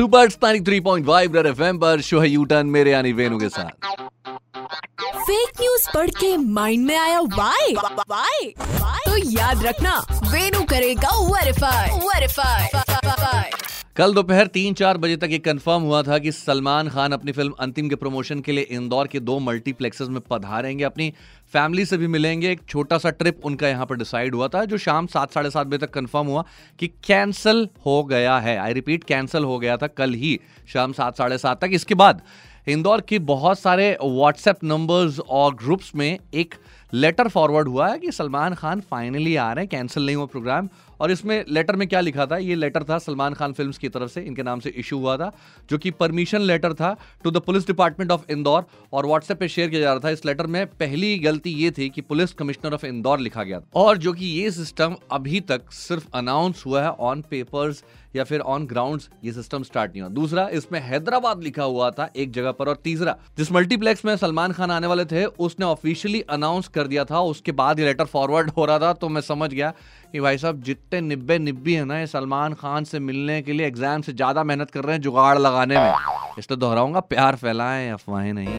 Super स्टानिक 3.5 red FM पर show है यू टर्न मेरे यानी वेनु के साथ। फेक न्यूज़ पढ़ के माइंड में आया वाई वाई तो याद रखना वेनु करेगा वेरीफाई वेरीफाई कल दोपहर तीन चार बजे तक ये कंफर्म हुआ था कि सलमान खान अपनी फ़िल्म अंतिम के प्रमोशन के लिए इंदौर के दो मल्टीप्लेक्सेस में पधारेंगे। अपनी फैमिली से भी मिलेंगे। एक छोटा सा ट्रिप उनका यहाँ पर डिसाइड हुआ था, जो शाम सात, साढ़े सात बजे तक कंफर्म हुआ कि कैंसिल हो गया है। आई रिपीट कैंसिल हो गया था कल ही, शाम सात, साढ़े सात तक। इसके बाद इंदौर के बहुत सारे व्हाट्सएप नंबर्स और ग्रुप्स में एक लेटर फॉरवर्ड हुआ है कि सलमान खान फाइनली आ रहे हैं कैंसिल नहीं हुआ प्रोग्राम और इसमें लेटर में क्या लिखा था? ये लेटर था सलमान खान फिल्म्स की तरफ़ से, इनके नाम से इशू हुआ था, जो कि परमिशन लेटर था to the police department of Indore. और व्हाट्सएप पे शेयर किया जा रहा था, इस लेटर में पहली गलती ये थी कि पुलिस कमिश्नर ऑफ़ इंदौर लिखा गया था। और जो कि ये सिस्टम अभी तक सिर्फ़ अनाउंस हुआ है ऑन पेपर्स या फिर ऑन ग्राउंड ये सिस्टम स्टार्ट नहीं हुआ। दूसरा, इसमें हैदराबाद लिखा हुआ था, एक जगह पर। और तीसरा, जिस मल्टीप्लेक्स में सलमान खान आने वाले थे, उसने ऑफिशियली अनाउंस कर दिया था। उसके बाद ये लेटर फॉरवर्ड हो रहा था तो मैं समझ गया कि भाई साहब, जितने निब्बे निब्बी है ना, ये सलमान खान से मिलने के लिए एग्ज़ाम से ज़्यादा मेहनत कर रहे हैं जुगाड़ लगाने में। इसलिए दोहराऊँगा, प्यार फैलाएँ, अफवाहें नहीं।